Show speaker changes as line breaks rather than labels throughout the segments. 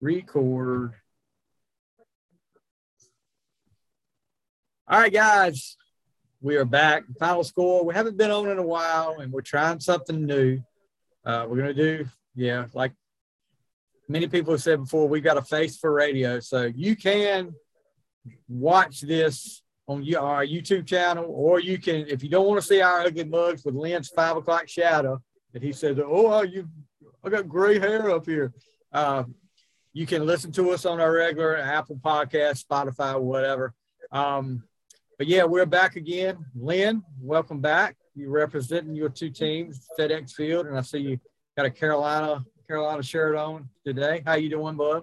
record. All right, guys, we are back. Final score. We haven't been on in a while, and we're trying something new. Uh, we're gonna do, yeah, like many people have said before, we've got a face for radio, so you can watch this on our YouTube channel, or you can, if you don't want to see our ugly mugs with Lin's five o'clock shadow, that he said, "Oh, you, I got gray hair up here." Uh, you can listen to us on our regular Apple Podcast, Spotify, whatever. Um, but yeah, we're back again. Lin, welcome back. You're representing your two teams, FedEx Field, and I see you got a Carolina Carolina shirt on today. How you doing, bud?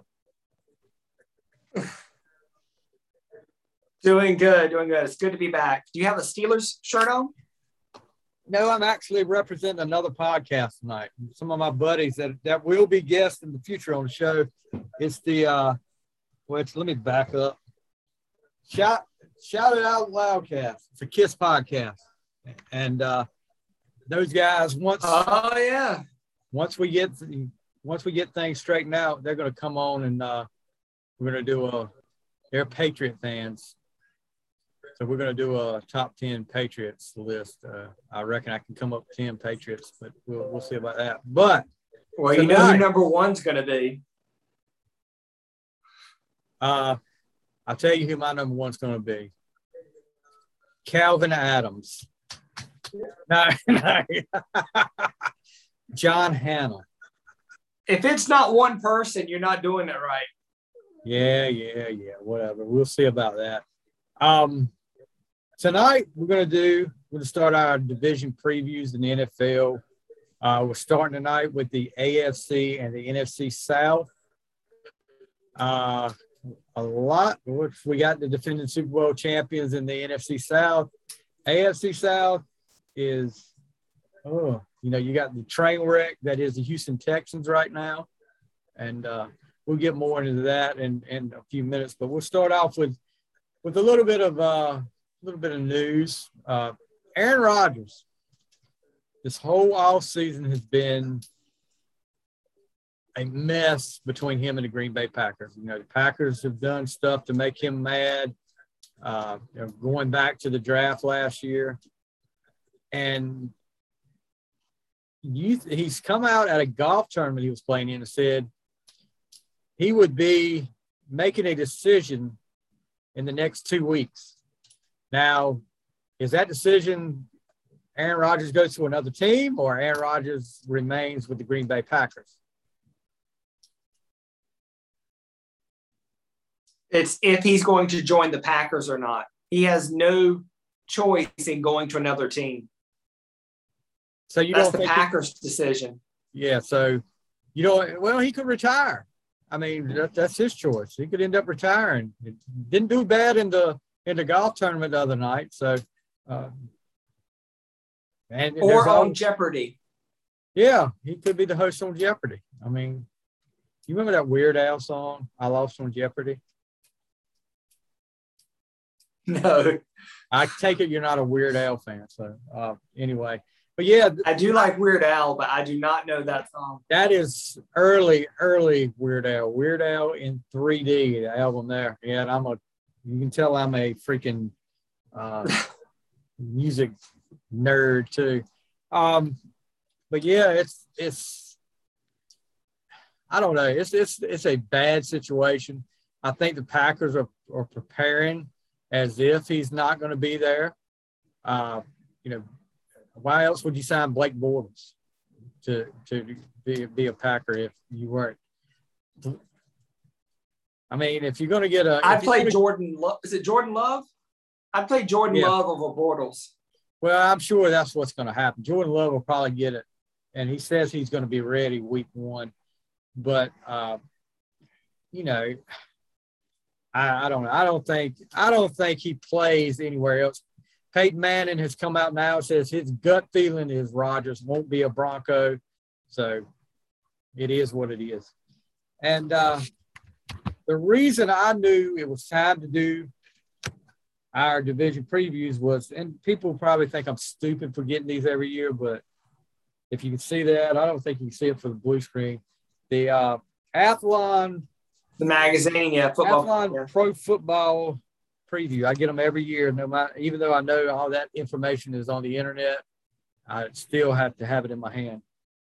Doing good, doing good. It's good to be back. Do you have a Steelers shirt on?
No, I'm actually representing another podcast tonight. Some of my buddies that, that will be guests in the future on the show. It's the uh which let me back up. Shout shout it out loudcast. It's a Kiss podcast. And uh those guys once
Oh yeah.
Once we get once we get things straightened out, they're gonna come on and uh we're gonna do a they're Patriot fans so we're going to do a top 10 Patriots list. Uh, I reckon I can come up with 10 Patriots, but we'll, we'll see about that. But
well, you know who number one's going to be.
Uh, I'll tell you who my number one's going to be. Calvin Adams. No, no. John Hannah.
If it's not one person, you're not doing it right.
Yeah, yeah, yeah. Whatever. We'll see about that. Um, tonight we're going to do we're going to start our division previews in the NFL. Uh, we're starting tonight with the AFC and the NFC South. Uh, a lot. We got the defending Super Bowl champions in the NFC South. AFC South is, oh, you know, you got the train wreck that is the Houston Texans right now, and uh, we'll get more into that in, in a few minutes. But we'll start off with with a little bit of uh, little bit of news. Uh, Aaron Rodgers, this whole off season has been a mess between him and the Green Bay Packers. You know, the Packers have done stuff to make him mad. Uh, you know, going back to the draft last year, and you, he's come out at a golf tournament he was playing in and said he would be making a decision in the next two weeks. Now, is that decision Aaron Rodgers goes to another team or Aaron Rodgers remains with the Green Bay Packers?
It's if he's going to join the Packers or not. He has no choice in going to another team. So you That's don't the Packers' decision.
Yeah. So you know, well, he could retire. I mean, that, that's his choice. He could end up retiring. It didn't do bad in the in the golf tournament the other night. So, uh,
and or on all, Jeopardy.
Yeah, he could be the host on Jeopardy. I mean, you remember that Weird Al song, "I Lost on Jeopardy"?
No.
I take it you're not a Weird Al fan. So, uh, anyway, but yeah,
I do like Weird Al, but I do not know that song.
That is early, early Weird Al. Weird Al in 3D, the album there. Yeah, I'm a you can tell I'm a freaking uh, music nerd too. Um, but yeah, it's it's I don't know. It's it's it's a bad situation. I think the Packers are, are preparing as if he's not going to be there. Uh, you know, why else would you sign Blake Bortles to to be, be a Packer if you weren't I mean, if you're going to get a,
I played Jordan. Lo- is it Jordan Love? I played Jordan yeah. Love over Bortles.
Well, I'm sure that's what's going to happen. Jordan Love will probably get it, and he says he's going to be ready week one. But uh, you know, I, I don't know. I don't think I don't think he plays anywhere else. Peyton Manning has come out now and says his gut feeling is Rodgers won't be a Bronco. So it is what it is. And uh, the reason I knew it was time to do our division previews was, and people probably think I'm stupid for getting these every year, but if you can see that, I don't think you can see it for the blue screen. The uh, Athlon
The magazine, yeah, football.
Athlon
yeah.
Pro Football Preview. I get them every year. No matter, even though I know all that information is on the internet, I still have to have it in my hand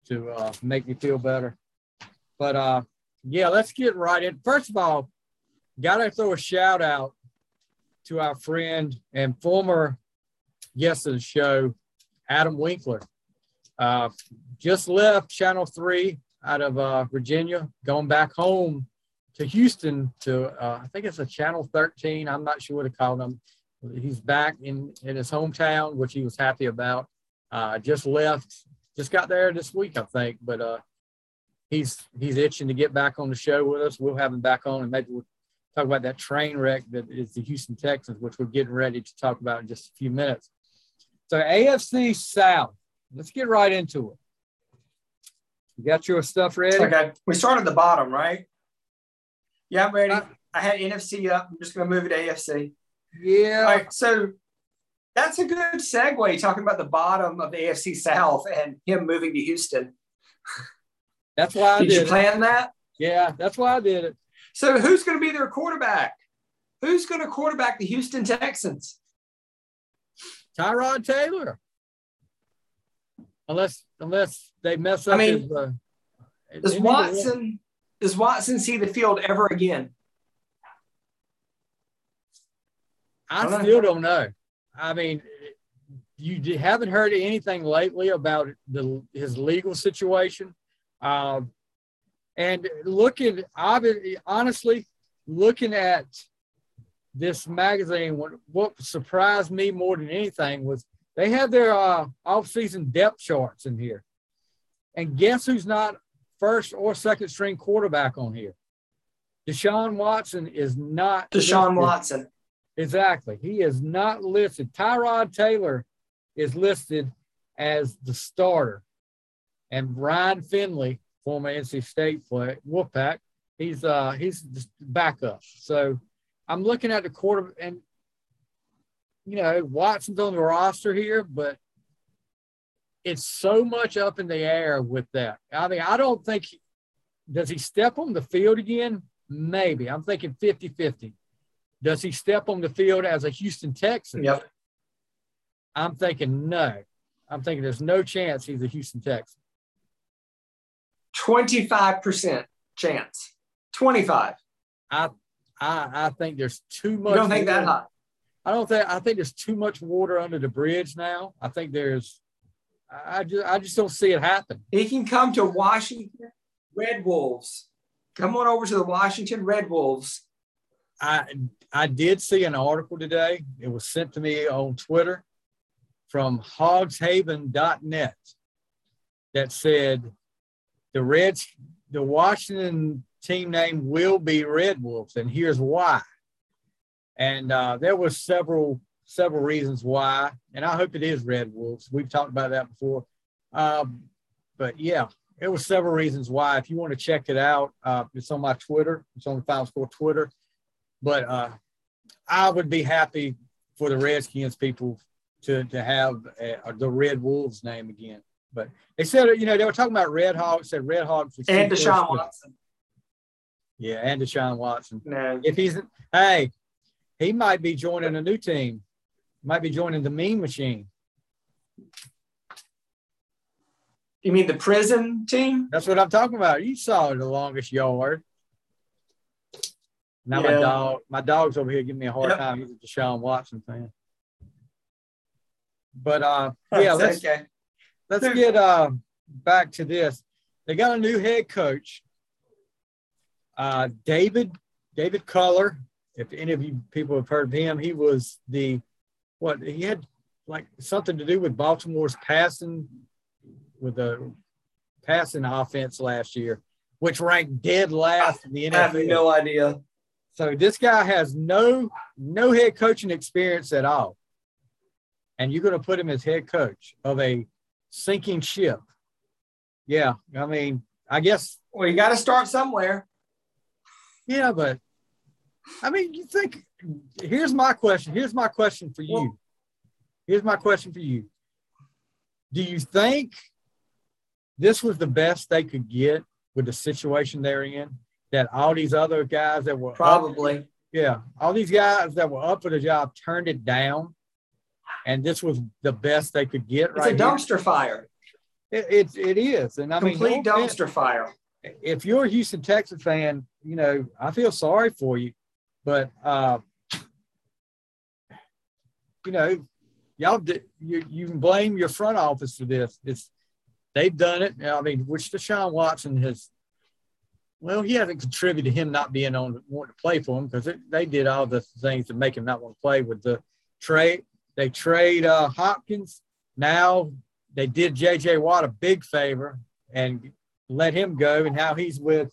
to uh, make me feel better. But uh, yeah, let's get right in. First of all, got to throw a shout out to our friend and former guest of the show, Adam Winkler. Uh, just left Channel 3 out of uh, Virginia, going back home to Houston to, uh, I think it's a Channel 13. I'm not sure what to call them. He's back in, in his hometown, which he was happy about. Uh, just left, just got there this week, I think. But uh, he's he's itching to get back on the show with us. We'll have him back on, and maybe we'll talk about that train wreck that is the Houston Texans, which we're getting ready to talk about in just a few minutes. So AFC South, let's get right into it. You got your stuff ready?
Okay. We start at the bottom, right? Yeah, I'm ready. Uh, I had NFC up. I'm just going to move it to AFC.
Yeah.
All right. So that's a good segue talking about the bottom of the AFC South and him moving to Houston.
That's why I did,
did you plan that?
Yeah, that's why I did it.
So who's going to be their quarterback? Who's going to quarterback the Houston Texans?
Tyrod Taylor. Unless unless they mess up. I
mean, his, uh, does Watson does Watson see the field ever again?
I, I still don't know. I mean, you haven't heard anything lately about the his legal situation. Um, and looking, honestly, looking at this magazine, what, what surprised me more than anything was they have their uh, off-season depth charts in here. And guess who's not first or second string quarterback on here? Deshaun Watson is not.
Deshaun listed. Watson.
Exactly. He is not listed. Tyrod Taylor is listed as the starter. And Ryan Finley, former NC State player, Wolfpack, he's uh he's just backup. So I'm looking at the quarter and you know, Watson's on the roster here, but it's so much up in the air with that. I mean, I don't think does he step on the field again? Maybe. I'm thinking 50-50. Does he step on the field as a Houston Texan?
Yep.
I'm thinking no. I'm thinking there's no chance he's a Houston Texan.
25% chance. 25.
I I I think there's too much.
You don't think that high?
I don't think I think there's too much water under the bridge now. I think there's I just I just don't see it happen.
He can come to Washington Red Wolves. Come on over to the Washington Red Wolves.
I I did see an article today. It was sent to me on Twitter from hogshaven.net that said the Reds the Washington team name will be Red Wolves, and here's why. And uh, there was several several reasons why, and I hope it is Red Wolves. We've talked about that before, um, but yeah, it was several reasons why. If you want to check it out, uh, it's on my Twitter. It's on the Final Score Twitter. But uh, I would be happy for the Redskins people to to have uh, the Red Wolves name again. But they said, you know, they were talking about Red Hawks. Said Red Hawks
and Deshaun Watson.
Yeah, and Deshaun Watson.
No.
If he's hey, he might be joining a new team. Might be joining the Mean Machine.
You mean the prison team?
That's what I'm talking about. You saw the longest yard. Now yeah. my dog, my dog's over here giving me a hard yep. time. He's a Deshaun Watson fan. But uh, yeah, let's okay. Let's get uh, back to this. They got a new head coach, uh, David David Culley. If any of you people have heard of him, he was the what he had like something to do with Baltimore's passing with the passing offense last year, which ranked dead last in the NFL. I
have no idea.
So this guy has no no head coaching experience at all, and you're going to put him as head coach of a sinking ship. Yeah, I mean, I guess.
Well, you got to start somewhere.
Yeah, but I mean, you think. Here's my question. Here's my question for you. Well, here's my question for you. Do you think this was the best they could get with the situation they're in? that all these other guys that were
probably
up, yeah, all these guys that were up for the job turned it down, and this was the best they could get.
It's
right
a dumpster
here.
fire.
It, it, it is, and I
complete
mean,
complete dumpster fire.
If you're a Houston Texas fan, you know I feel sorry for you, but uh, you know, y'all you you can blame your front office for this. It's they've done it. I mean, which Deshaun Watson has. Well, he hasn't contributed to him not being on wanting to play for him because they did all the things to make him not want to play with the trade. They trade uh, Hopkins. Now they did J.J. Watt a big favor and let him go, and now he's with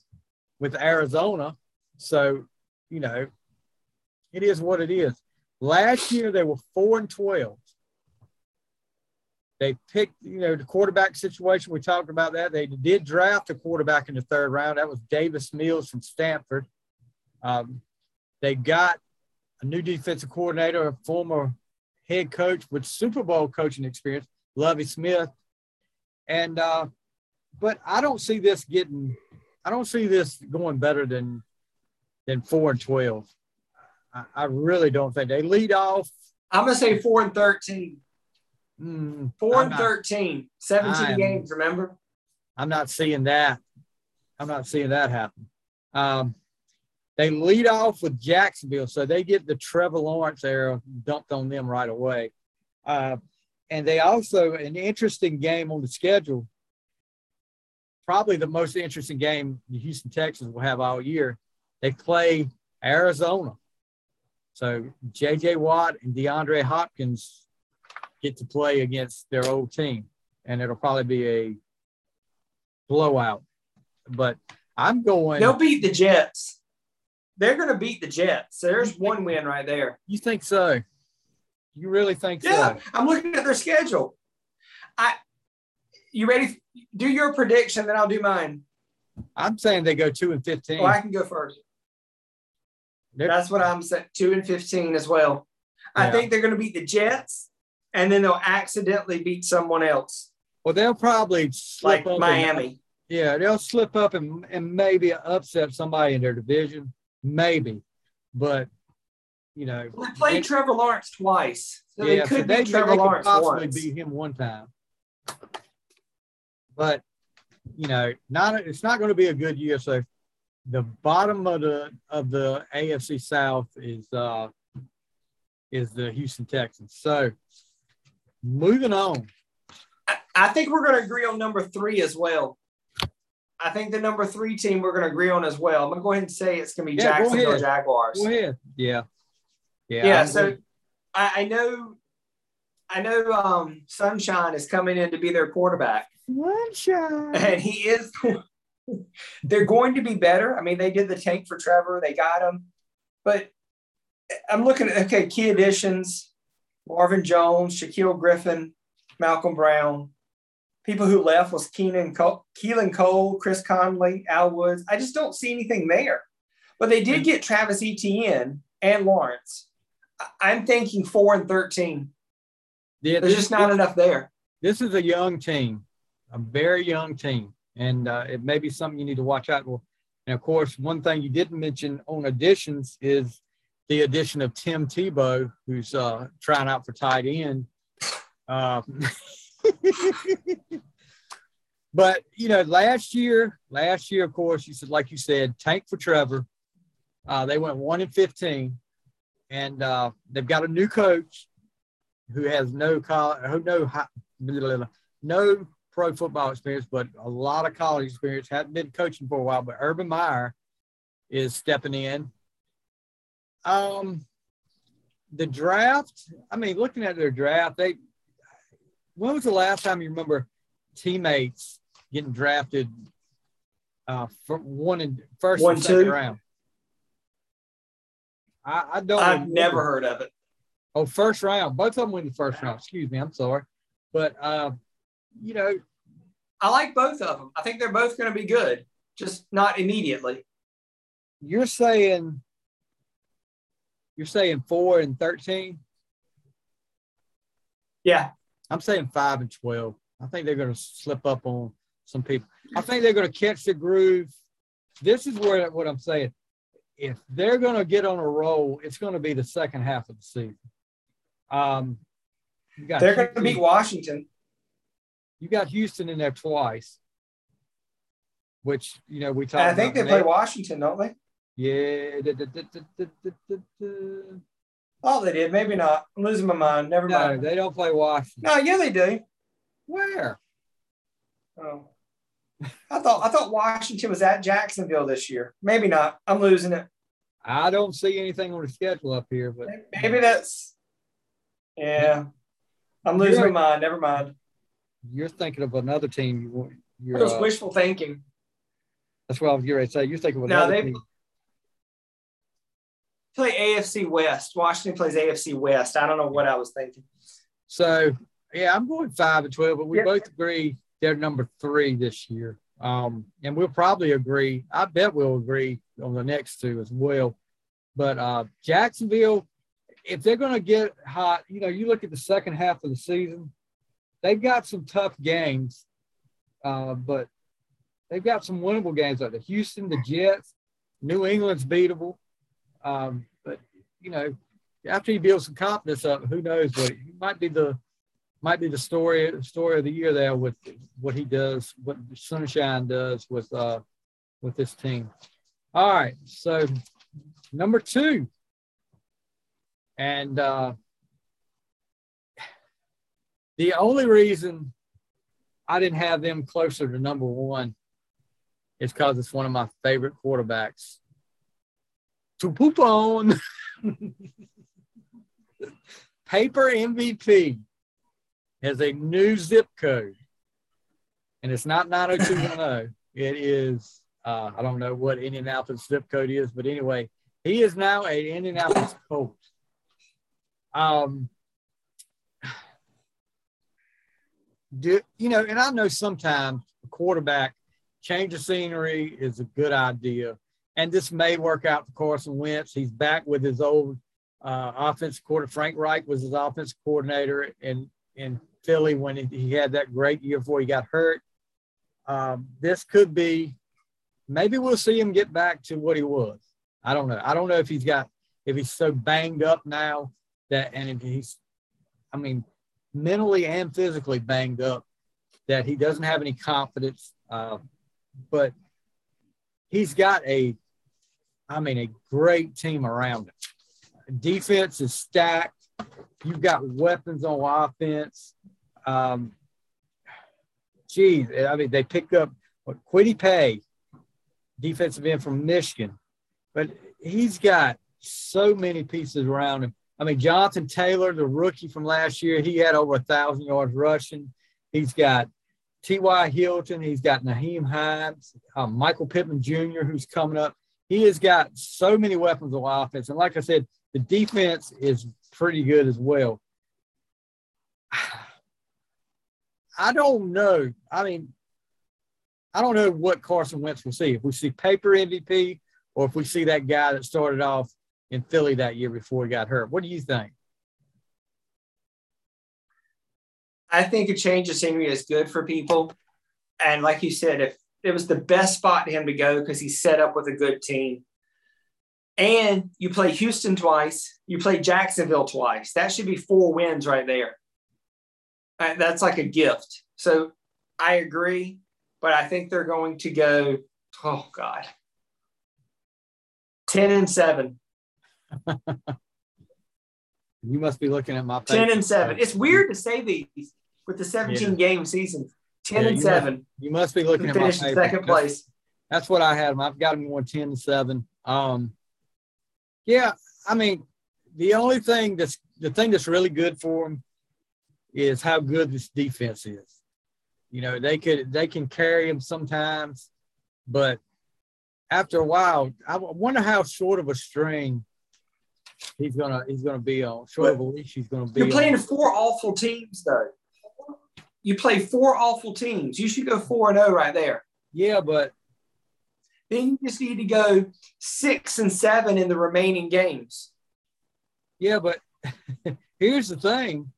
with Arizona. So, you know, it is what it is. Last year they were four and twelve. They picked, you know, the quarterback situation. We talked about that. They did draft a quarterback in the third round. That was Davis Mills from Stanford. Um, they got a new defensive coordinator, a former head coach with Super Bowl coaching experience, Lovie Smith. And uh, but I don't see this getting. I don't see this going better than than four and twelve. I, I really don't think they lead off.
I'm gonna say four and thirteen.
Mm,
four I'm and not, 13, 17 I'm, games. Remember?
I'm not seeing that. I'm not seeing that happen. Um, they lead off with Jacksonville, so they get the Trevor Lawrence era dumped on them right away. Uh, and they also an interesting game on the schedule. Probably the most interesting game the Houston Texans will have all year. They play Arizona. So J.J. Watt and DeAndre Hopkins get to play against their old team, and it'll probably be a blowout. But I'm going.
They'll beat the Jets. They're going to beat the Jets. There's one win right there.
You think so? You really think
yeah,
so?
I'm looking at their schedule. I. You ready? Do your prediction, then I'll do mine.
I'm saying they go two and fifteen.
Oh, I can go 1st That's what I'm saying. Two and fifteen as well. Yeah. I think they're going to beat the Jets, and then they'll accidentally beat someone else.
Well, they'll probably slip
like Miami. And,
yeah, they'll slip up and, and maybe upset somebody in their division, maybe. But you know,
well, they played they, Trevor Lawrence twice, so
yeah,
they could
so they,
beat Trevor
they
Lawrence
possibly
once.
beat him one time. But you know, not it's not going to be a good year. So the bottom of the of the AFC South is uh is the Houston Texans. So moving on.
I, I think we're going to agree on number three as well. I think the number three team we're going to agree on as well. I'm going to go ahead and say it's going to be yeah, Jacksonville Jaguars.
Go ahead. Yeah.
Yeah. Yeah. So I, I, know, I know, um, Sunshine is coming in to be their quarterback.
Sunshine.
And he is. they're going to be better. I mean, they did the tank for Trevor. They got him, but I'm looking at okay key additions: Marvin Jones, Shaquill Griffin, Malcolm Brown. People who left was Keenan Cole, Keelan Cole, Chris Conley, Al Woods. I just don't see anything there. But they did get Travis Etienne and Lawrence. I'm thinking four and thirteen. Yeah, There's this, just not
this,
enough there.
This is a young team, a very young team, and uh, it may be something you need to watch out for. And of course, one thing you didn't mention on additions is the addition of Tim Tebow, who's uh, trying out for tight end. Uh, but you know, last year, last year, of course, you said, like you said, tank for Trevor. Uh, they went one and fifteen, and uh, they've got a new coach who has no college, no no pro football experience, but a lot of college experience. Hadn't been coaching for a while, but Urban Meyer is stepping in. Um, the draft. I mean, looking at their draft, they when was the last time you remember teammates getting drafted uh, for one and first one, and second two. round? I, I don't.
I've remember. never heard of it.
Oh, first round. Both of them went the first round. Excuse me. I'm sorry, but uh, you know,
I like both of them. I think they're both going to be good, just not immediately.
You're saying. You're saying four and thirteen.
Yeah.
I'm saying five and 12. I think they're going to slip up on some people. I think they're going to catch the groove this is where what I'm saying. If they're going to get on a roll, it's going to be the second half of the season. Um,
they're going to beat Washington.
You got Houston in there twice, which you know we talked.
I think they play Washington, don't they?
Yeah.
Oh, they did. Maybe not. I'm losing my mind. Never
no,
mind.
they don't play Washington.
No, yeah, they do.
Where?
Oh. I thought I thought Washington was at Jacksonville this year. Maybe not. I'm losing it.
I don't see anything on the schedule up here, but
maybe that's yeah. I'm losing you're, my mind. Never mind.
You're thinking of another team. You you're
just uh, wishful thinking.
That's what I was getting ready to say. You're thinking of another no, they, team.
Play AFC West. Washington plays AFC West. I don't know what I was thinking.
So yeah, I'm going five and twelve, but we both agree they're number three this year. Um, and we'll probably agree. I bet we'll agree on the next two as well. But uh, Jacksonville, if they're going to get hot, you know, you look at the second half of the season, they've got some tough games, uh, but they've got some winnable games like the Houston, the Jets, New England's beatable. Um, but you know, after he builds some confidence up, who knows what he might be the might be the story story of the year there with what he does, what Sunshine does with uh with this team. All right, so number two, and uh, the only reason I didn't have them closer to number one is because it's one of my favorite quarterbacks. To poop on. Paper MVP has a new zip code, and it's not 90210. it is, uh, I don't know what Indianapolis zip code is, but anyway, he is now a Indianapolis Colt. Um, do, you know, and I know sometimes a quarterback change of scenery is a good idea. And this may work out for Carson Wentz. He's back with his old uh, offensive coordinator. Frank Reich was his offensive coordinator, and in Philly when he had that great year before he got hurt. Um, this could be, maybe we'll see him get back to what he was. I don't know. I don't know if he's got, if he's so banged up now that, and if he's, I mean, mentally and physically banged up that he doesn't have any confidence. Uh, but he's got a, I mean, a great team around him. Defense is stacked. You've got weapons on offense. Um, geez, I mean, they picked up what Kwity Paye, defensive end from Michigan, but he's got so many pieces around him. I mean, Jonathan Taylor, the rookie from last year, he had over a thousand yards rushing. He's got T.Y. Hilton. He's got Nyheim Hines, um, Michael Pittman Jr., who's coming up. He has got so many weapons of offense. And like I said, the defense is pretty good as well. I don't know. I mean, I don't know what Carson Wentz will see. If we see paper MVP or if we see that guy that started off in Philly that year before he got hurt. What do you think?
I think a change of scenery is good for people. And like you said, if it was the best spot for him to go because he's set up with a good team. And you play Houston twice, you play Jacksonville twice. That should be four wins right there. Uh, that's like a gift. So I agree, but I think they're going to go, oh God, 10 and 7.
you must be looking at my
10 and 7. It's weird to say these with the 17 yeah. game season. 10 yeah, and 7.
Must, you must be looking at my
paper. second place.
That's, that's, what I had. I've got them going 10 and 7. Um, yeah, I mean, the only thing that's the thing that's really good for them is how good this defense is. You know, they could they can carry him sometimes, but after a while, I wonder how short of a string he's gonna he's gonna be on. Short but of a leash, he's gonna be.
You're playing on. four awful teams, though. You play four awful teams. You should go four and zero oh right there.
Yeah, but
then you just need to go six and seven in the remaining games.
Yeah, but here's the thing: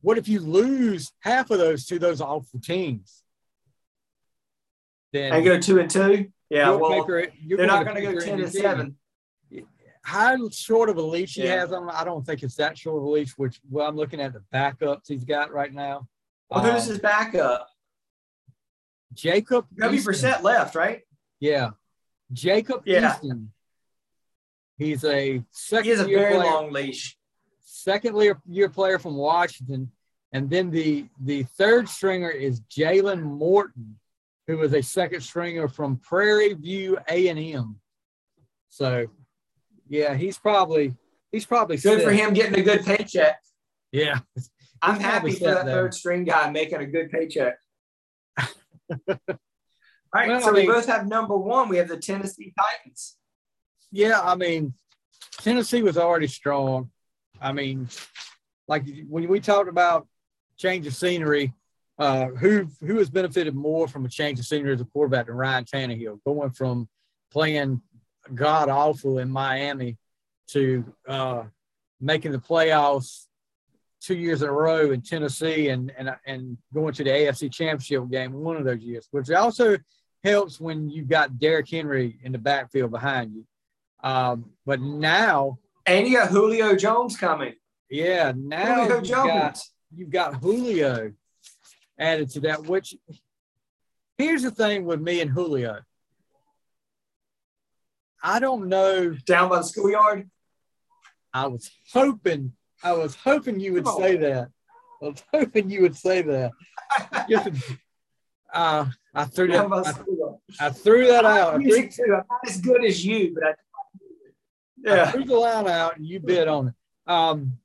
what if you lose half of those to those awful teams?
Then and go two and two. Yeah, well, they're not going to go ten and seven.
How short of a leash he has on? I don't think it's that short of a leash. Which, well, I'm looking at the backups he's got right now.
Well, who's um, his backup?
Jacob.
W percent left, right?
Yeah, Jacob yeah. Eason. He's a second. He
has a very player, long leash.
Second year, year player from Washington, and then the the third stringer is Jalen Morton, who was a second stringer from Prairie View A and M. So, yeah, he's probably he's probably
good for him getting a good paycheck.
Yeah,
I'm happy for that there. third string guy making a good paycheck. All right, well, so I mean, we both have number one. We have the Tennessee Titans.
Yeah, I mean, Tennessee was already strong. I mean, like when we talked about change of scenery, uh, who who has benefited more from a change of scenery as a quarterback than Ryan Tannehill, going from playing god awful in Miami to uh, making the playoffs two years in a row in Tennessee and and and going to the AFC Championship game one of those years, which also helps when you've got Derrick Henry in the backfield behind you. Um, but now,
and you got Julio Jones coming.
Yeah, now Julio you've, Jones. Got, you've got Julio added to that. Which here's the thing with me and Julio. I don't know.
Down by the schoolyard.
I was hoping. I was hoping you would say that. I was hoping you would say that. uh, I threw that. I, I, threw that out. I
threw, too. I'm not as good as you, but I.
Yeah. I threw the line out, and you bid on it. Um,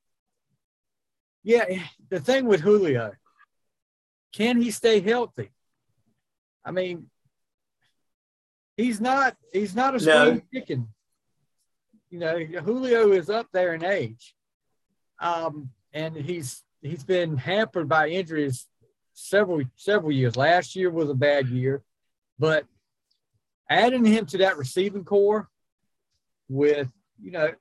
yeah, the thing with Julio, can he stay healthy? I mean, he's not. He's not a spring no. chicken. You know, Julio is up there in age, um, and he's he's been hampered by injuries several several years. Last year was a bad year, but adding him to that receiving corps with you know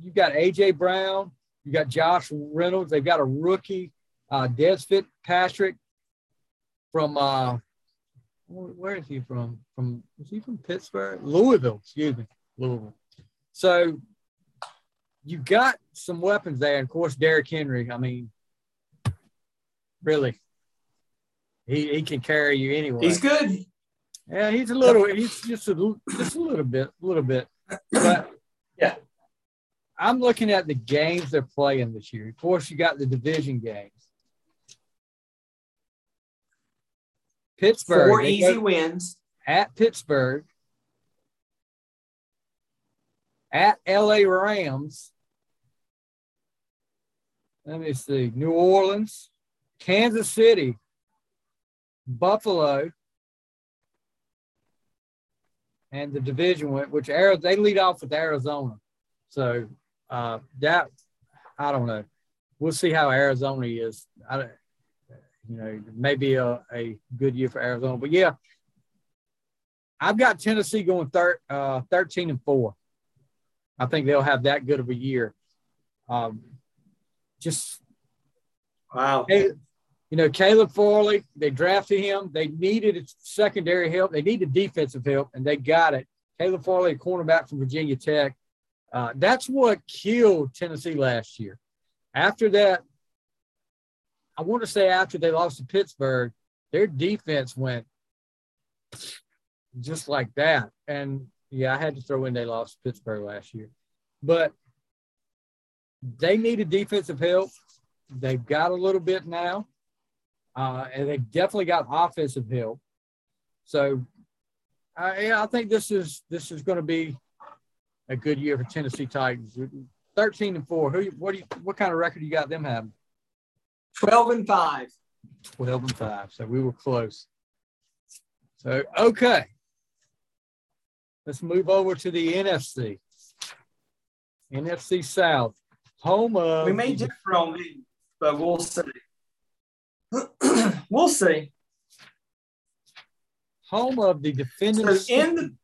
you've got AJ Brown, you got Josh Reynolds, they've got a rookie, uh, Dez Fitzpatrick from uh, where is he from? From is he from Pittsburgh? Louisville, excuse me, Louisville. So you got some weapons there, and of course Derrick Henry. I mean, really, he, he can carry you anyway.
He's good.
Yeah, he's a little. He's just a just a little bit, a little bit. But
yeah,
I'm looking at the games they're playing this year. Of course, you got the division games. Pittsburgh.
Four easy wins
at Pittsburgh, at LA Rams. Let me see. New Orleans, Kansas City, Buffalo, and the division went, which they lead off with Arizona. So uh, that I don't know. We'll see how Arizona is. I, you know, maybe a, a good year for Arizona, but yeah, I've got Tennessee going thir- uh, 13 and four. I think they'll have that good of a year. Um, just
wow.
Hey, you know, Caleb Farley, they drafted him. They needed secondary help. They needed defensive help, and they got it. Caleb Farley, a cornerback from Virginia Tech. Uh, that's what killed Tennessee last year. After that, I want to say after they lost to Pittsburgh, their defense went just like that. And yeah, I had to throw in they lost to Pittsburgh last year. But they needed defensive help. They've got a little bit now uh, and they've definitely got offensive help. So, uh, yeah, I think this is this is going to be a good year for Tennessee Titans. Thirteen and four. Who? What do you? What kind of record you got them having?
Twelve and five.
Twelve and five. So we were close. So okay, let's move over to the NFC. NFC South, home of.
We may differ on these, but we'll see. we'll see.
Home of the defending so in the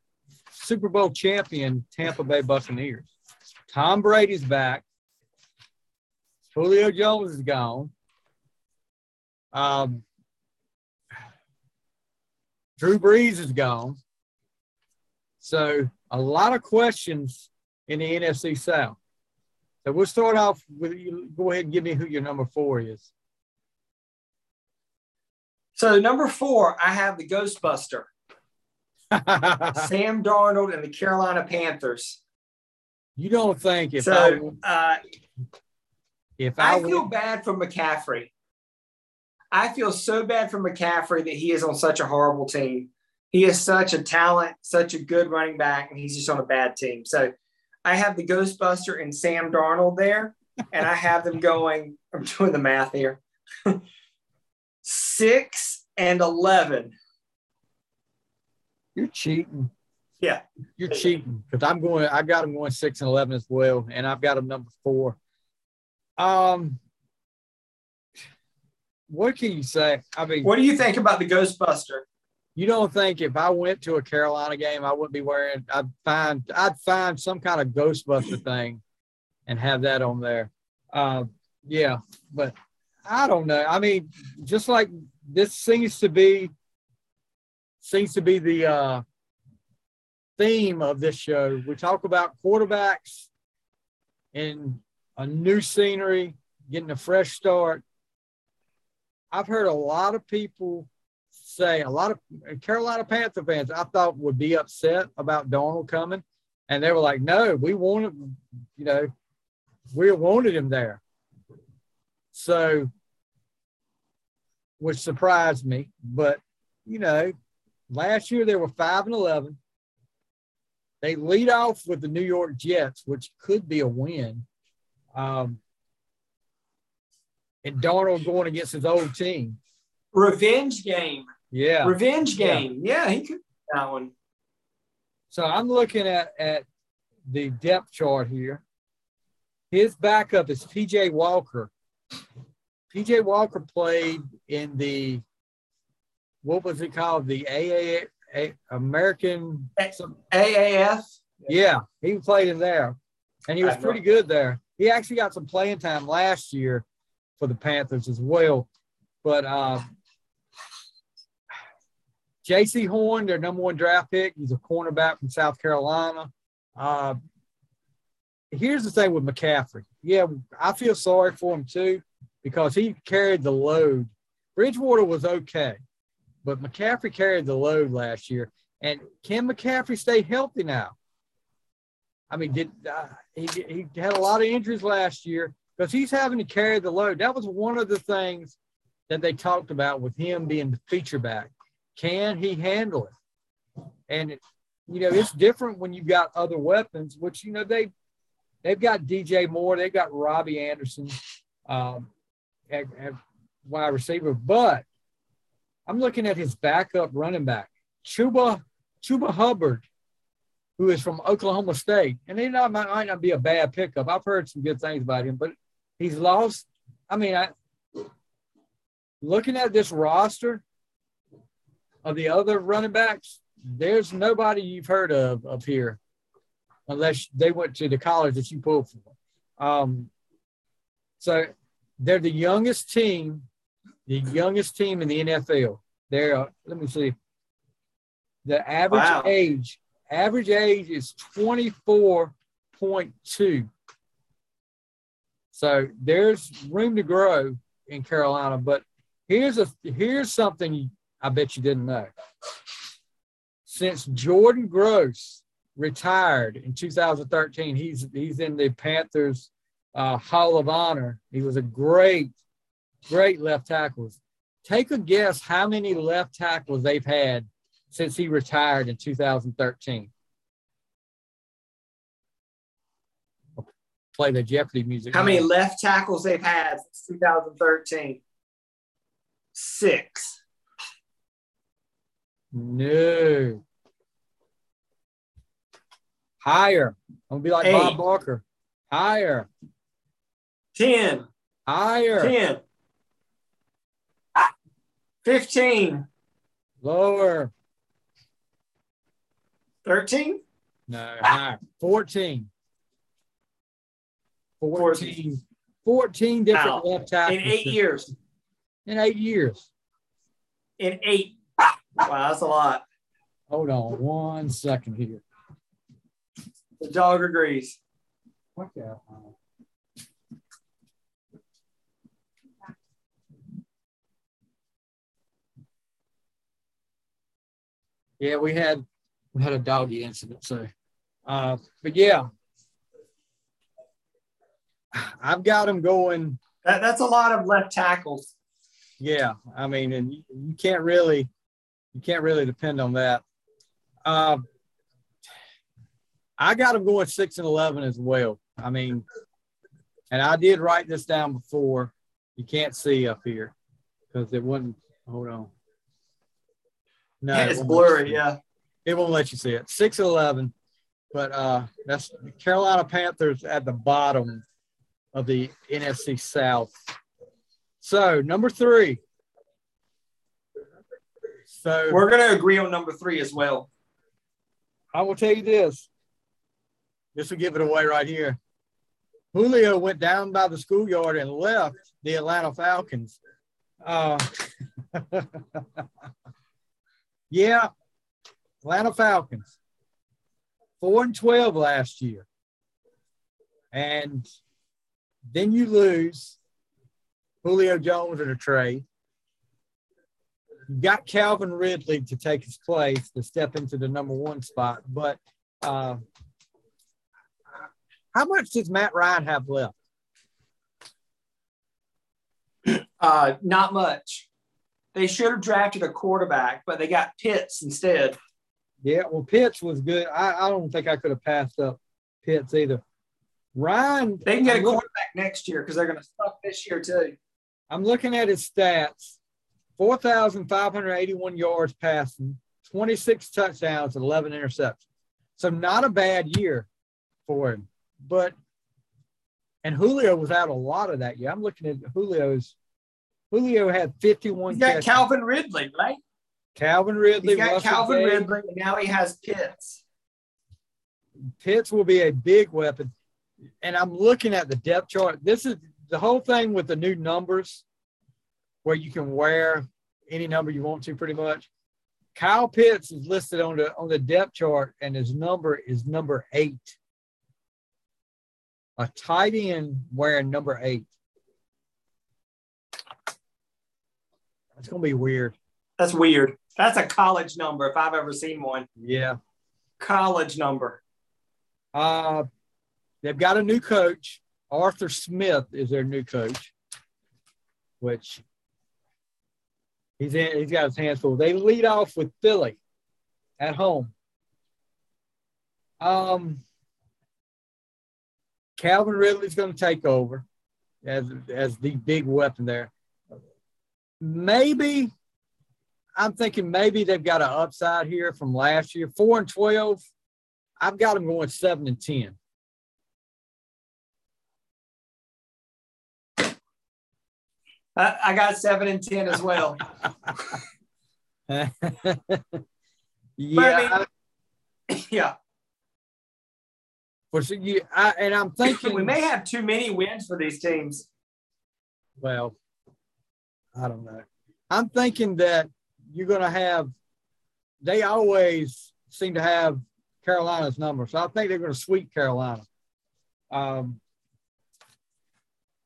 Super Bowl champion Tampa Bay Buccaneers. Tom Brady's back. Julio Jones is gone. Um, Drew Brees is gone. So a lot of questions in the NFC South. So we'll start off with you. Go ahead and give me who your number four is.
So number four, I have the Ghostbuster, Sam Darnold and the Carolina Panthers.
You don't think if
so, I, uh,
if
I,
I,
feel bad for McCaffrey. I feel so bad for McCaffrey that he is on such a horrible team. He is such a talent, such a good running back, and he's just on a bad team. So I have the Ghostbuster and Sam Darnold there, and I have them going. I'm doing the math here. Six and eleven.
you're cheating.
Yeah.
You're cheating because I'm going. I got them going six and eleven as well, and I've got them number four. Um, what can you say? I mean,
What do you think about the Ghostbuster?
You don't think if I went to a Carolina game, I wouldn't be wearing? I'd find I'd find some kind of Ghostbuster thing, and have that on there. Uh, yeah, but I don't know. I mean, just like this seems to be seems to be the uh, theme of this show. We talk about quarterbacks and a new scenery, getting a fresh start. I've heard a lot of people say, a lot of Carolina Panther fans, I thought would be upset about Darnold coming. And they were like, no, we wanted, you know, we wanted him there. So, which surprised me. But, you know, last year they were 5 and 11. They lead off with the New York Jets, which could be a win. Um, and Darnold going against his old team.
Revenge game.
Yeah.
Revenge game. Yeah, he could that one.
So I'm looking at, at the depth chart here. His backup is PJ Walker. PJ Walker played in the what was it called? The AA A- American some,
AAF.
yeah, he played in there. And he was pretty good there. He actually got some playing time last year for the Panthers as well. But uh, Jaycee Horn, their number one draft pick, he's a cornerback from South Carolina. Uh, here's the thing with McCaffrey. Yeah, I feel sorry for him too because he carried the load. Bridgewater was okay, but McCaffrey carried the load last year. And can McCaffrey stay healthy now? I mean, did uh, he, he had a lot of injuries last year because he's having to carry the load. That was one of the things that they talked about with him being the feature back. Can he handle it? And it, you know, it's different when you've got other weapons, which you know they they've got DJ Moore, they've got Robbie Anderson um, at, at wide receiver, but I'm looking at his backup running back, Chuba Chuba Hubbard, who is from Oklahoma State, and he not, might, not be a bad pickup. I've heard some good things about him, but he's lost. I mean, I looking at this roster of the other running backs, there's nobody you've heard of up here, unless they went to the college that you pulled for. Um, so they're the youngest team, the youngest team in the NFL. They're uh, let me see. The average
Wow.
age, average age is 24.2. So there's room to grow in Carolina, but here's a here's something I bet you didn't know. Since Jordan Gross retired in 2013, he's he's in the Panthers uh, Hall of Honor. He was a great, great left tackle. Take a guess how many left tackles they've had since he retired in 2013. Play the Jeopardy music.
How many left tackles they've had since 2013? Six.
No. Higher. I'm gonna be like Bob
Eight.
Barker. Higher.
10.
Higher.
10. 15.
Lower.
13.
No, higher. 14. 14. 14 different
Wow.
left tackles.
In eight years.
In eight years.
In eight. Wow, that's a lot.
Hold on one second here.
The dog agrees.
Okay. Yeah, we had we had a doggy incident. So, uh, but yeah, I've got them going.
That, that's a lot of left tackles.
Yeah, I mean, and you, you can't really you can't really depend on that. Uh, I got them going six and eleven as well. I mean, and I did write this down before. You can't see up here because it wouldn't. Hold on.
No, yeah, it's it blurry. Yeah,
it won't let you see it. Six and eleven, but uh, that's Carolina Panthers at the bottom of the NFC South. So number three.
So we're going to agree on number three as well.
I will tell you this. This will give it away right here. Julio went down by the schoolyard and left the Atlanta Falcons. Uh, yeah, Atlanta Falcons, four and twelve last year, and then you lose Julio Jones in a trade. You got Calvin Ridley to take his place to step into the number one spot, but uh, how much does Matt Ryan have left?
Uh, not much. They should have drafted a quarterback, but they got Pitts instead.
Yeah, well, Pitts was good. I, I don't think I could have passed up Pitts either. Ryan,
they can get a quarterback next year because they're going to suck this year too.
I'm looking at his stats: four thousand five hundred eighty-one yards passing, twenty-six touchdowns, and eleven interceptions. So not a bad year for him. But and Julio was out a lot of that year. I'm looking at Julio's. Julio had 51.
He's got catches. Calvin Ridley, right?
Calvin Ridley.
He's got Russell Calvin Gage. Ridley, and now he has Pitts.
Pitts will be a big weapon. And I'm looking at the depth chart. This is the whole thing with the new numbers where you can wear any number you want to pretty much. Kyle Pitts is listed on the on the depth chart and his number is number eight a tight end wearing number eight. That's gonna be weird.
That's weird. That's a college number if I've ever seen one.
Yeah.
College number.
Uh they've got a new coach. Arthur Smith is their new coach, which he's in, he's got his hands full. They lead off with Philly at home. Um Calvin Ridley's going to take over as as the big weapon there. Maybe I'm thinking maybe they've got an upside here from last year, four and twelve. I've got them going seven and ten.
I got seven and ten as well.
yeah,
I mean, yeah.
For you, I, and I'm thinking
we may have too many wins for these teams.
Well, I don't know. I'm thinking that you're going to have. They always seem to have Carolina's number, so I think they're going to sweep Carolina. Um,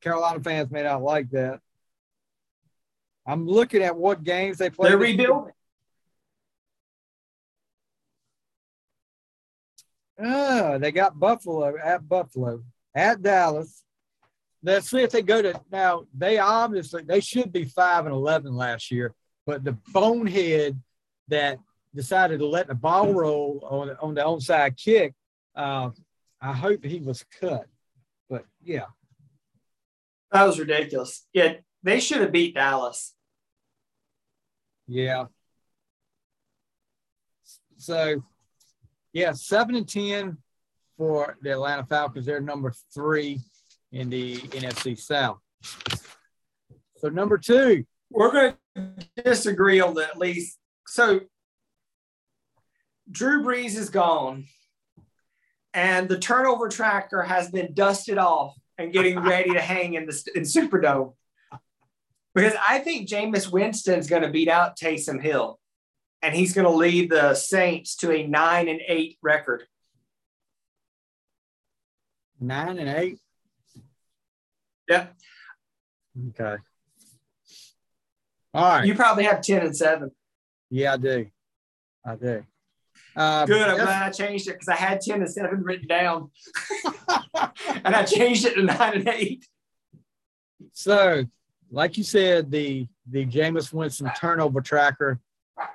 Carolina fans may not like that. I'm looking at what games they play.
They're rebuilding.
Oh, they got Buffalo at Buffalo, at Dallas. Let's see if they go to now. They obviously they should be five and eleven last year, but the bonehead that decided to let the ball roll on on the onside kick. Uh, I hope he was cut, but yeah,
that was ridiculous. Yeah, they should have beat Dallas.
Yeah. So yeah, seven and ten for the Atlanta Falcons. They're number three in the NFC South. So number two,
we're going to disagree on that at least. So Drew Brees is gone, and the turnover tracker has been dusted off and getting ready to hang in the in Superdome. Because I think Jameis Winston's going to beat out Taysom Hill and he's going to lead the Saints to a nine and eight record.
Nine and eight.
Yep.
Okay. All right.
You probably have 10 and 7.
Yeah, I do. I do. Uh,
Good. I'm glad I changed it because I had 10 and 7 written down. and I changed it to 9 and 8.
So, like you said, the the Jameis Winston turnover tracker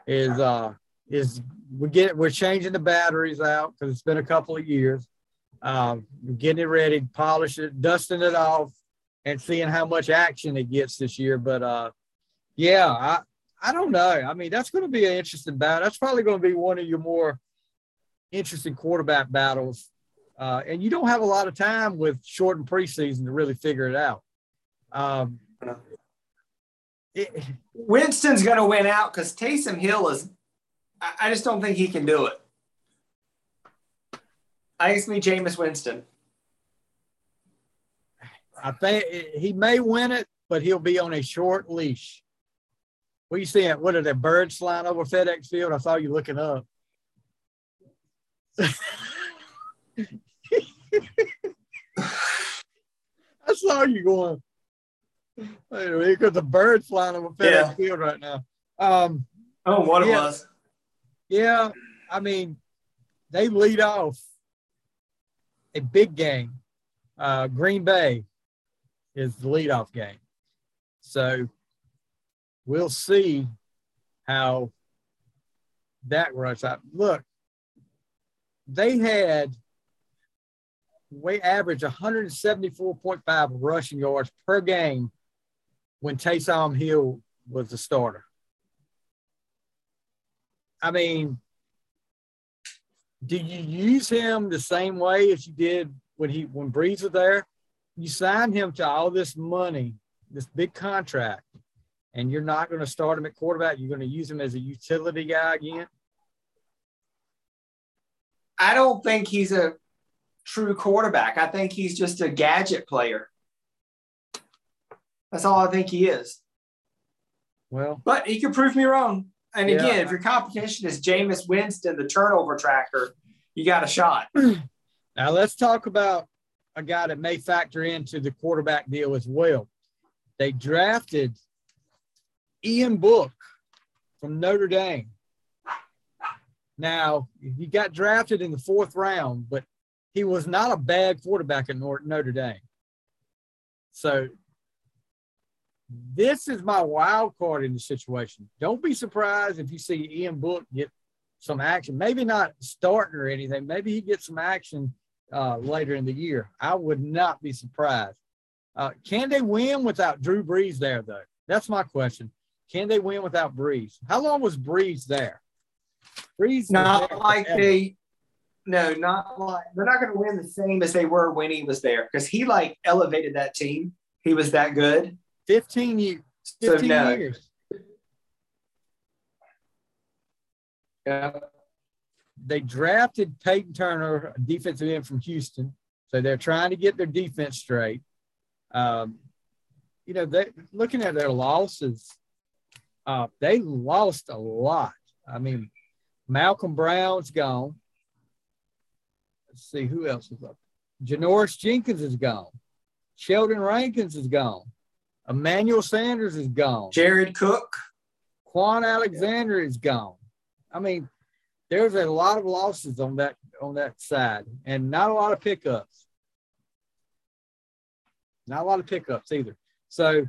is uh is we get we're changing the batteries out because it's been a couple of years. Um, getting it ready, polish it, dusting it off, and seeing how much action it gets this year. But uh, yeah, I I don't know. I mean, that's going to be an interesting battle. That's probably going to be one of your more interesting quarterback battles. Uh, and you don't have a lot of time with shortened preseason to really figure it out. Um,
it, Winston's going to win out because Taysom Hill is. I, just don't think he can do it. I it's me, Jameis Winston.
I think he may win it, but he'll be on a short leash. What you seeing? What are the birds flying over FedEx Field? I saw you looking up. I saw you going. Wait a the bird flying over FedEx yeah. Field right now. Um,
oh, what yeah, it was.
Yeah, I mean, they lead off a big game. Uh, Green Bay is the leadoff game. So we'll see how that runs out. Look, they had we average 174.5 rushing yards per game when Taysom Hill was the starter. I mean, do you use him the same way as you did when he when Brees was there? You sign him to all this money, this big contract, and you're not going to start him at quarterback. You're going to use him as a utility guy again.
I don't think he's a true quarterback. I think he's just a gadget player. That's all I think he is.
Well,
but he could prove me wrong. And again, if your competition is Jameis Winston, the turnover tracker, you got a shot.
Now let's talk about a guy that may factor into the quarterback deal as well. They drafted Ian Book from Notre Dame. Now, he got drafted in the fourth round, but he was not a bad quarterback at Notre Dame. So, this is my wild card in the situation. Don't be surprised if you see Ian Book get some action. Maybe not starting or anything. Maybe he gets some action uh, later in the year. I would not be surprised. Uh, can they win without Drew Brees there, though? That's my question. Can they win without Brees? How long was Brees there?
Brees not like forever. they. No, not like they're not going to win the same as they were when he was there because he like elevated that team. He was that good.
Fifteen years. Fifteen so, no. years.
Yeah.
They drafted Peyton Turner, a defensive end from Houston. So they're trying to get their defense straight. Um, you know, they looking at their losses, uh, they lost a lot. I mean, Malcolm Brown's gone. Let's see who else is up. Janoris Jenkins is gone. Sheldon Rankins is gone. Emmanuel Sanders is gone.
Jared Cook.
Kwon Alexander is gone. I mean, there's a lot of losses on that on that side, and not a lot of pickups. Not a lot of pickups either. So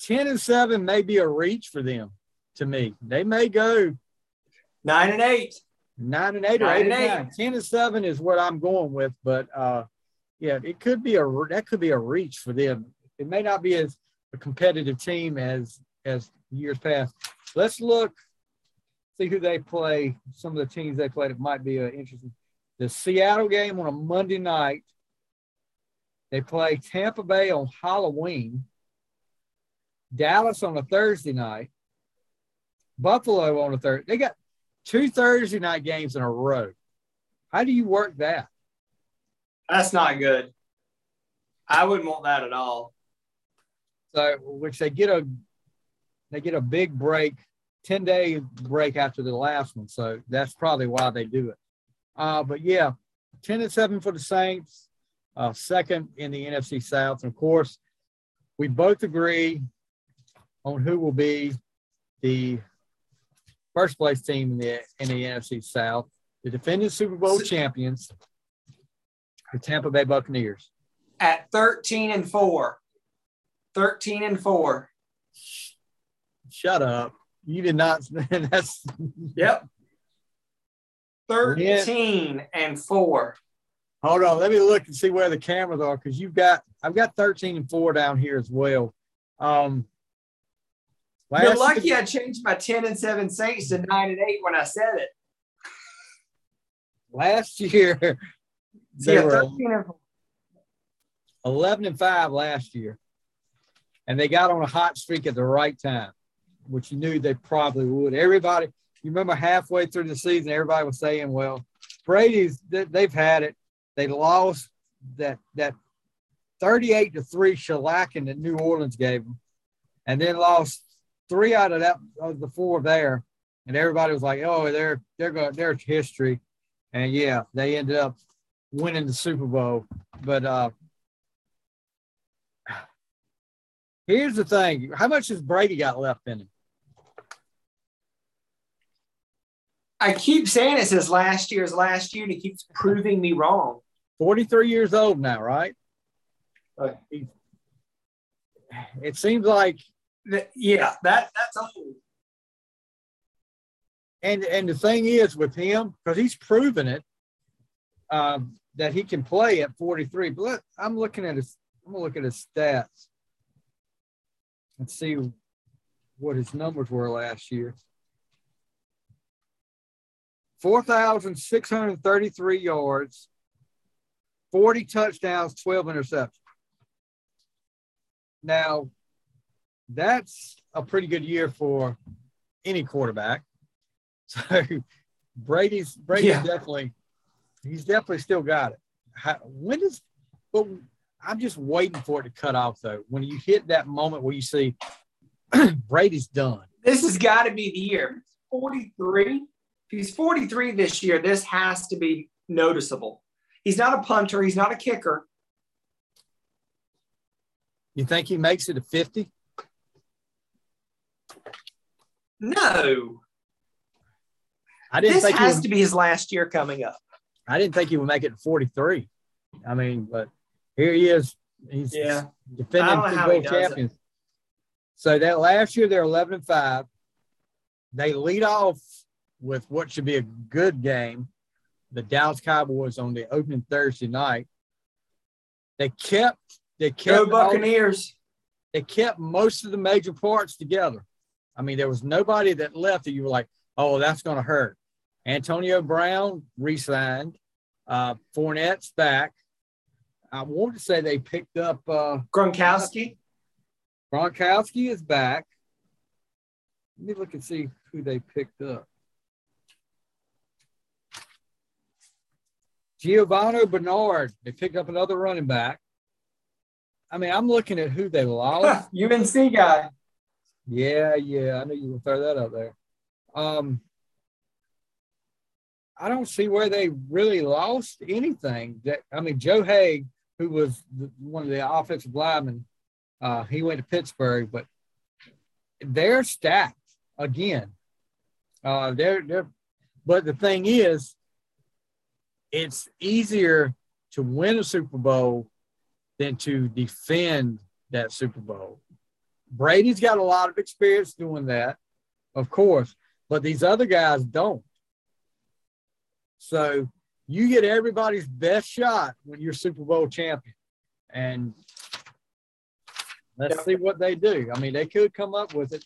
10 and 7 may be a reach for them to me. They may go
nine and eight.
Nine and eight or eight and, eight. Nine. 10 and 7 is what I'm going with, but uh yeah, it could be a that could be a reach for them. It may not be as a competitive team as as years past. Let's look, see who they play. Some of the teams they played. It might be uh, interesting. The Seattle game on a Monday night. They play Tampa Bay on Halloween. Dallas on a Thursday night, Buffalo on a Thursday. They got two Thursday night games in a row. How do you work that?
That's not good. I wouldn't want that at all.
So, which they get a they get a big break, ten day break after the last one. So that's probably why they do it. Uh, but yeah, ten and seven for the Saints. uh, second in the NFC South. And of course, we both agree on who will be the first place team in the in the NFC South, the defending Super Bowl champions, the Tampa Bay Buccaneers.
At 13 and 4. 13 and 4.
Shut up. You did not that's
Yep. 13 yeah. and 4.
Hold on, let me look and see where the cameras are because you've got I've got 13 and 4 down here as well. Um
you're lucky I changed my 10 and 7 Saints to 9 and 8 when I said it.
Last year, they yeah, were 11 and 5 last year. And they got on a hot streak at the right time, which you knew they probably would. Everybody, you remember halfway through the season, everybody was saying, well, Brady's, they've had it. They lost that, that 38 to 3 shellacking that New Orleans gave them, and then lost three out of that of the four there, and everybody was like, "Oh, they're they're going they're history," and yeah, they ended up winning the Super Bowl. But uh, here's the thing: how much has Brady got left in him?
I keep saying it says last year's last year, and he keeps proving me wrong.
43 years old now, right? Okay. It seems like
yeah, that that's old.
And and the thing is with him, because he's proven it, um, that he can play at 43. But let, I'm looking at his I'm gonna look at his stats and see what his numbers were last year. 4,633 yards, 40 touchdowns, 12 interceptions. Now, that's a pretty good year for any quarterback. So Brady's Brady's yeah. definitely he's definitely still got it. How, when does but I'm just waiting for it to cut off though. When you hit that moment where you see Brady's done.
This has got to be the year. 43. If he's 43 this year, this has to be noticeable. He's not a punter, he's not a kicker.
You think he makes it to 50?
No.
I didn't
this
think
has would, to be his last year coming up.
I didn't think he would make it 43. I mean, but here he is. He's
yeah.
defending Super Bowl champions. So that last year they're 11 and 5. They lead off with what should be a good game. The Dallas Cowboys on the opening Thursday night. They kept they kept
Go Buccaneers.
All, they kept most of the major parts together. I mean, there was nobody that left that you were like, oh, that's going to hurt. Antonio Brown re-signed. Uh, Fournette's back. I want to say they picked up uh,
Gronkowski.
Gronkowski is back. Let me look and see who they picked up. Giovani Bernard. They picked up another running back. I mean, I'm looking at who they lost.
UNC guy.
Yeah, yeah, I knew you would throw that out there. Um, I don't see where they really lost anything. That I mean, Joe Haeg, who was the, one of the offensive linemen, uh, he went to Pittsburgh, but they're stacked again. Uh, they're they're, but the thing is, it's easier to win a Super Bowl than to defend that Super Bowl. Brady's got a lot of experience doing that, of course, but these other guys don't. So you get everybody's best shot when you're Super Bowl champion. And let's see what they do. I mean, they could come up with it.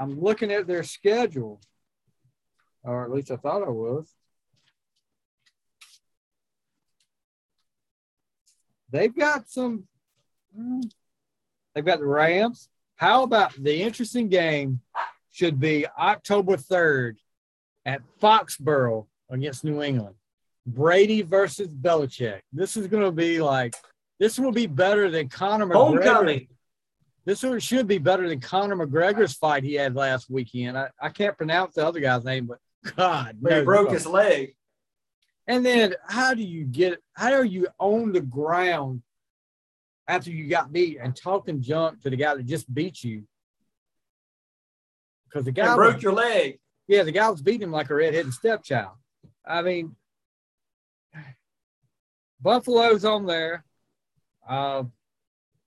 I'm looking at their schedule, or at least I thought I was. They've got some, hmm, they've got the Rams, how about the interesting game should be October 3rd at Foxborough against New England? Brady versus Belichick. This is going to be like, this will be better than Conor McGregor. Homecoming. This one should be better than Conor McGregor's fight he had last weekend. I, I can't pronounce the other guy's name, but God.
But he broke his leg.
And then how do you get how are you on the ground after you got beat and talking junk to the guy that just beat you? Because the guy
And broke
was,
your leg.
yeah, the guy was beating him like a redheaded stepchild. I mean, Buffalo's on there. Uh,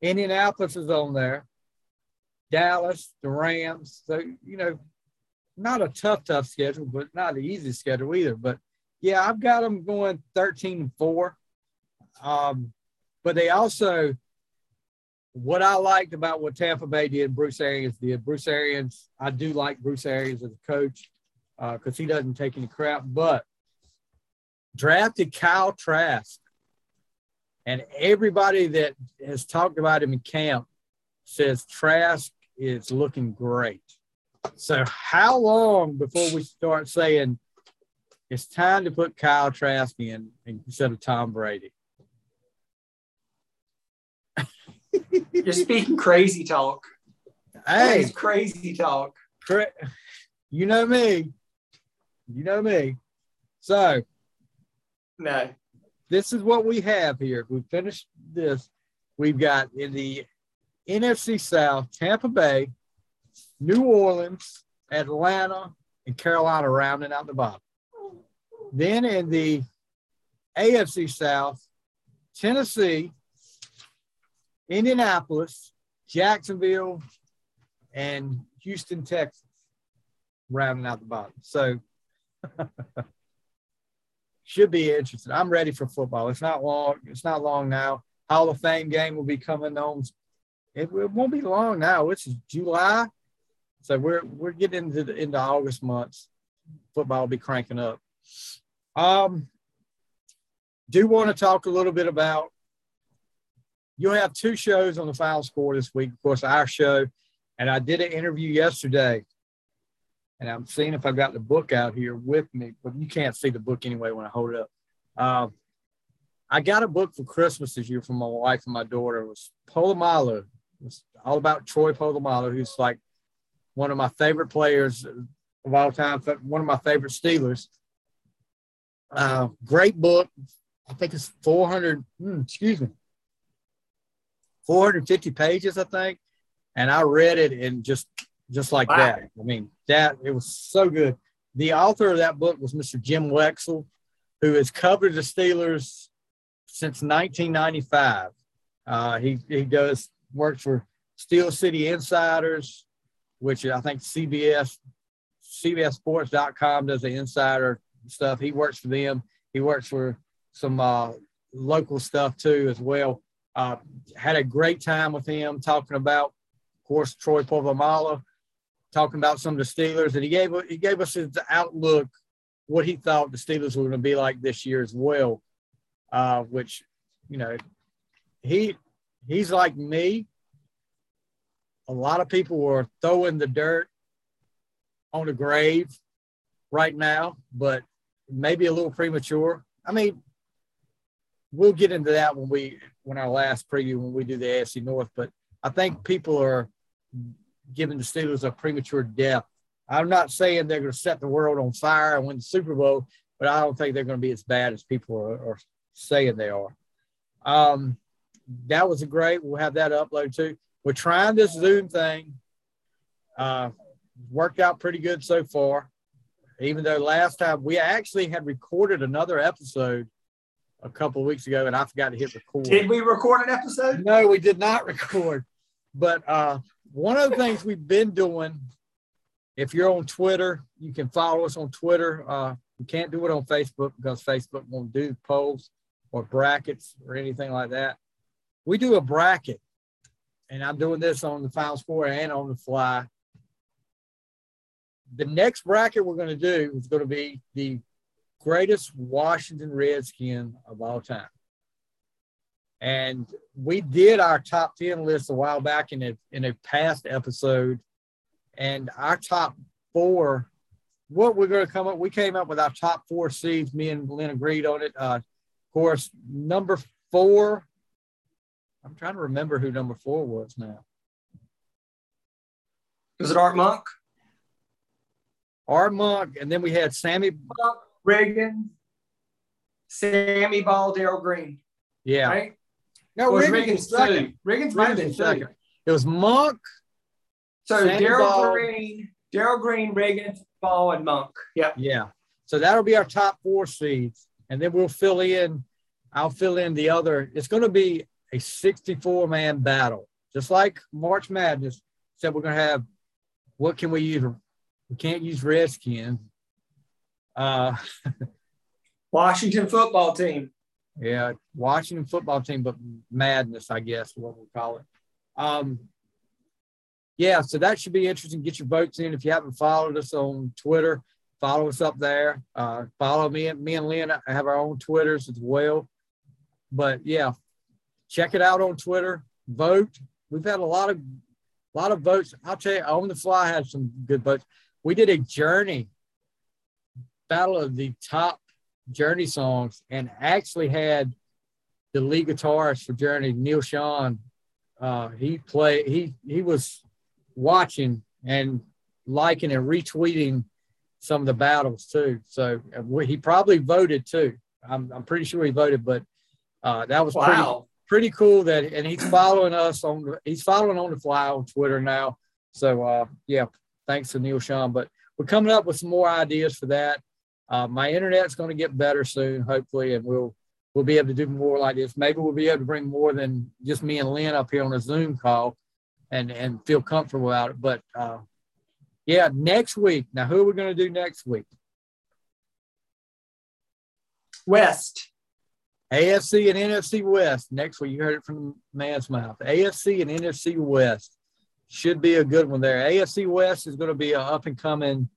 Indianapolis is on there. Dallas, the Rams. So, you know, not a tough, tough schedule, but not an easy schedule either. But yeah, I've got them going 13 and 4. Um, but they also, what I liked about what Tampa Bay did, Bruce Arians did. Bruce Arians, I do like Bruce Arians as a coach because he doesn't take any crap, but drafted Kyle Trask. And everybody that has talked about him in camp says Trask is looking great. So, how long before we start saying it's time to put Kyle Trask in instead of Tom Brady?
You're speaking crazy talk.
Hey,
It's crazy talk.
You know me. You know me. So,
No.
This is what we have here. If we finished this. We've got in the NFC South, Tampa Bay, New Orleans, Atlanta, and Carolina rounding out the bottom. Then in the AFC South, Tennessee, Indianapolis, Jacksonville, and Houston, Texas, rounding out the bottom. So should be interesting. I'm ready for football. It's not long. It's not long now. Hall of Fame game will be coming on. It, it won't be long now. It's July, so we're we're getting into the, into August months. Football will be cranking up. Um, do want to talk a little bit about. You'll have two shows on the final score this week. Of course, our show, and I did an interview yesterday and I'm seeing if I've got the book out here with me, but you can't see the book anyway when I hold it up. Um, I got a book for Christmas this year from my wife and my daughter. It was Polamalu. It was all about Troy Polamalu, who's like one of my favorite players of all time, one of my favorite Steelers. Uh, great book. I think it's 400, hmm, excuse me, 450 pages, I think. And I read it in just just like
Wow.
that. I mean, that it was so good. The author of that book was Mr. Jim Wexell, who has covered the Steelers since 1995. Uh, he he does work for Steel City Insiders, which I think CBS CBSSports.com does the insider stuff. He works for them. He works for some uh, local stuff too as well. Uh, had a great time with him talking about, of course, Troy Polamalu talking about some of the Steelers, and he gave he gave us his outlook, what he thought the Steelers were going to be like this year as well. Uh, which, you know, he he's like me. A lot of people were throwing the dirt on the grave right now, but maybe a little premature. I mean, we'll get into that when we when our last preview when we do the AFC North, but I think people are giving the Steelers a premature death. I'm not saying they're going to set the world on fire and win the Super Bowl, but I don't think they're going to be as bad as people are, are saying they are. Um, that was a great. We'll have that upload too. We're trying this Zoom thing. Uh, worked out pretty good so far. Even though last time we actually had recorded another episode a couple of weeks ago, and I forgot to hit record.
Did we record an episode?
No, we did not record. But uh, one of the things we've been doing, if you're on Twitter, you can follow us on Twitter. Uh, you can't do it on Facebook because Facebook won't do polls or brackets or anything like that. We do a bracket, and I'm doing this on the final score and on the fly. The next bracket we're going to do is going to be the greatest Washington Redskin of all time. And we did our top 10 list a while back in a, in a past episode. And our top four, what we're going to come up, we came up with our top four seeds. Me and Lin agreed on it. Uh, of course, number four, I'm trying to remember who number four was now.
Was it Art Monk?
Art Monk, and then we had Sammy
Reagan. Sammy Baugh, Darrell Green.
Yeah.
Right?
No, Riggins
Riggins
second.
two? Riggins might have been
second.
second.
It was Monk.
So Darrell Green, Darrell Green, Riggins, Baugh, and Monk. Yep.
Yeah. So that'll be our top four seeds. And then we'll fill in, I'll fill in the other. It's going to be a 64 man battle, just like March Madness. Said we're going to have, what can we use? We can't use Redskins. Uh,
Washington football team.
Yeah, Washington football team, but madness, I guess, what we'll call it. Um, yeah, so that should be interesting. Get your votes in. If you haven't followed us on Twitter, follow us up there. Uh, follow me and me and Lin have our own Twitters as well. But yeah, check it out on Twitter. Vote. We've had a lot of a lot of votes. I'll tell you, on the fly had some good votes. We did a journey battle of the top Journey songs and actually had the lead guitarist for Journey, Neal Schon. Uh, he played. He he was watching and liking and retweeting some of the battles too. So uh, he probably voted too. I'm I'm pretty sure he voted, but uh, that was pretty
Wow.
pretty cool that and he's following us on he's following on the fly on Twitter now. So uh yeah, thanks to Neal Schon. But we're coming up with some more ideas for that. Uh, my internet's going to get better soon, hopefully, and we'll we'll be able to do more like this. Maybe we'll be able to bring more than just me and Lin up here on a Zoom call and and feel comfortable about it. But uh yeah, next week. Now who are we going to do next week?
West.
AFC and NFC West. Next week, you heard it from the man's mouth. AFC and NFC West should be a good one there. AFC West is going to be an up and coming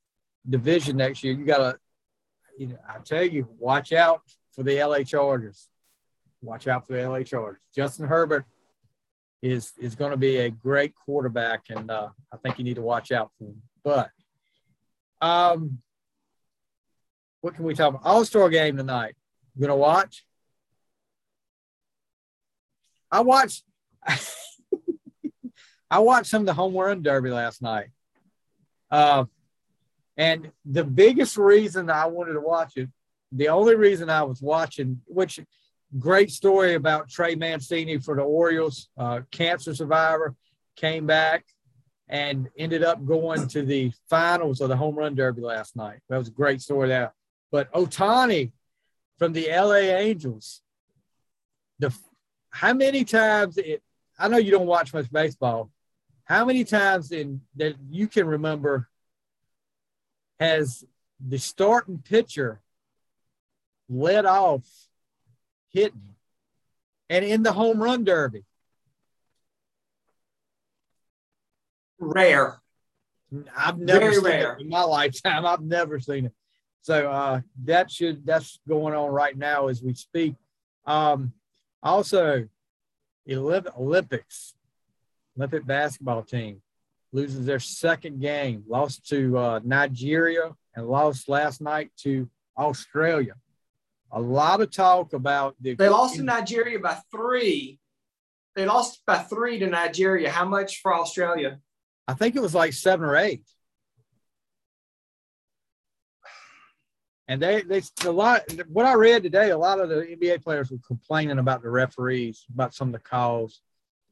division next year. You got to, you know, I tell you, watch out for the LA Chargers. Watch out for the LA Chargers. Justin Herbert is is going to be a great quarterback, and uh, I think you need to watch out for him. But, um, what can we talk about? All Star game tonight. You gonna watch? I watched I watched some of the home run derby last night. Uh, and the biggest reason I wanted to watch it, the only reason I was watching, which great story about Trey Mancini for the Orioles, uh, cancer survivor, came back and ended up going to the finals of the home run derby last night. That was a great story there. But Ohtani from the LA Angels, the how many times it I know you don't watch much baseball. How many times in that you can remember has the starting pitcher led off hitting and in the home run derby?
Rare.
I've never
Very
seen
rare.
it in my lifetime. I've never seen it. So uh, that should that's going on right now as we speak. Um, also, Olymp- Olympics, Olympic basketball team loses their second game, lost to uh, Nigeria and lost last night to Australia. A lot of talk about the
They lost to Nigeria by three. They lost by three to Nigeria. How much for Australia?
I think it was like seven or eight. And they, they, a lot, what I read today, a lot of the NBA players were complaining about the referees, about some of the calls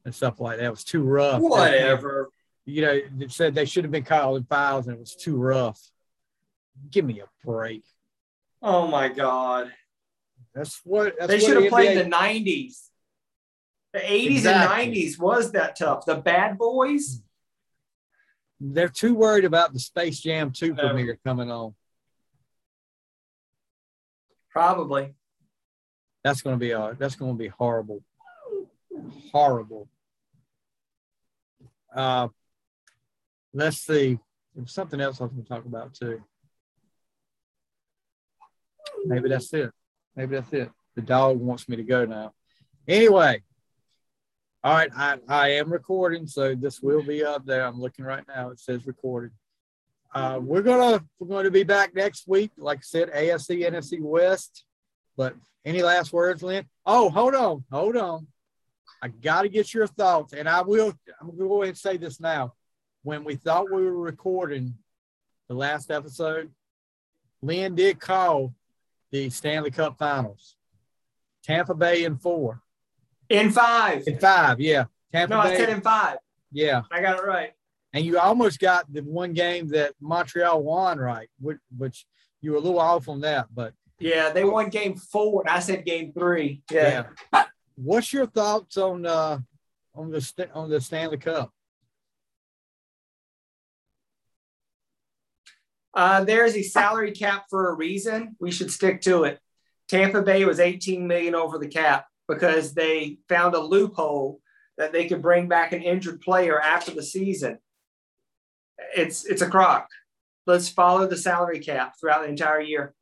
and stuff like that. It was too rough.
Whatever.
You know, they said they should have been calling fouls and it was too rough. Give me a break.
Oh my God.
That's what that's
they
what
should have
the
played
NBA
the 90s. The 80s
Exactly.
and 90s was that tough. The bad boys.
They're too worried about the Space Jam 2
Um,
premiere coming on.
Probably.
That's going to be uh that's going to be horrible, horrible. Uh, let's see. There's something else I was going to talk about too. Maybe that's it. Maybe that's it. The dog wants me to go now. Anyway, all right. I, I am recording, so this will be up there. I'm looking right now. It says recorded. Uh, we're gonna we're to be back next week. Like I said, AFC, NFC West. But any last words, Lin? Oh, hold on, hold on. I got to get your thoughts, and I will. I'm to go ahead and say this now. When we thought we were recording the last episode, Lin did call the Stanley Cup Finals. Tampa Bay in four.
In five.
In five, yeah. Tampa
no,
Bay.
I said in five.
Yeah.
I got it right.
And you almost got the one game that Montreal won right, which, which you were a little off on that, but
yeah, they won game four, I said game three. Yeah.
yeah. What's your thoughts on uh on the on the Stanley Cup?
Uh, there's a salary cap for a reason. We should stick to it. Tampa Bay was 18 million over the cap because they found a loophole that they could bring back an injured player after the season. It's it's a crock. Let's follow the salary cap throughout the entire year.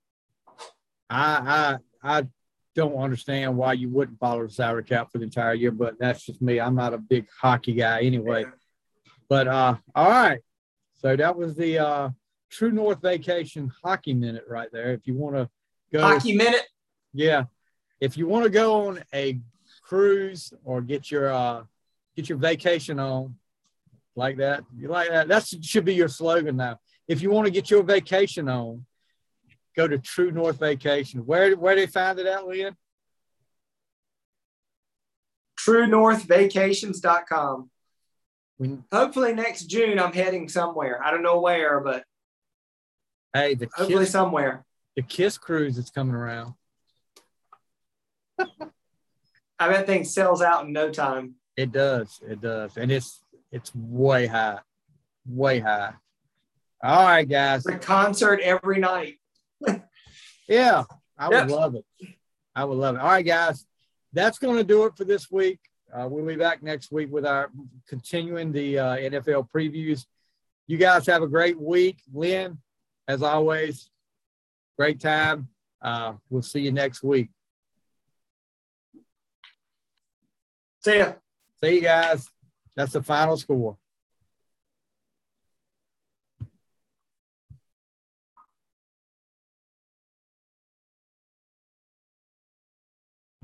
I I I don't understand why you wouldn't follow the salary cap for the entire year, but that's just me. I'm not a big hockey guy anyway. But uh all right. So that was the uh True North Vacation Hockey Minute right there. If you want to go
Hockey Minute.
Yeah. If you want to go on a cruise or get your uh get your vacation on like that, you like that. That should be your slogan now. If you want to get your vacation on, go to True North Vacation. Where where they find it at, Lin?
TrueNorthVacations.com. When, Hopefully next June I'm heading somewhere. I don't know where, but
hey, the
hopefully Kiss, somewhere.
The Kiss cruise is coming around.
I bet thing sells out in no time.
It does. It does. And it's it's way high. Way high. All right, guys.
The concert every night.
yeah, I would love it. I would love it. All right, guys. That's going to do it for this week. Uh, we'll be back next week with our continuing the uh, NFL previews. You guys have a great week. Lin, as always, great time. Uh, we'll see you next week.
See ya.
See you guys. That's the final score.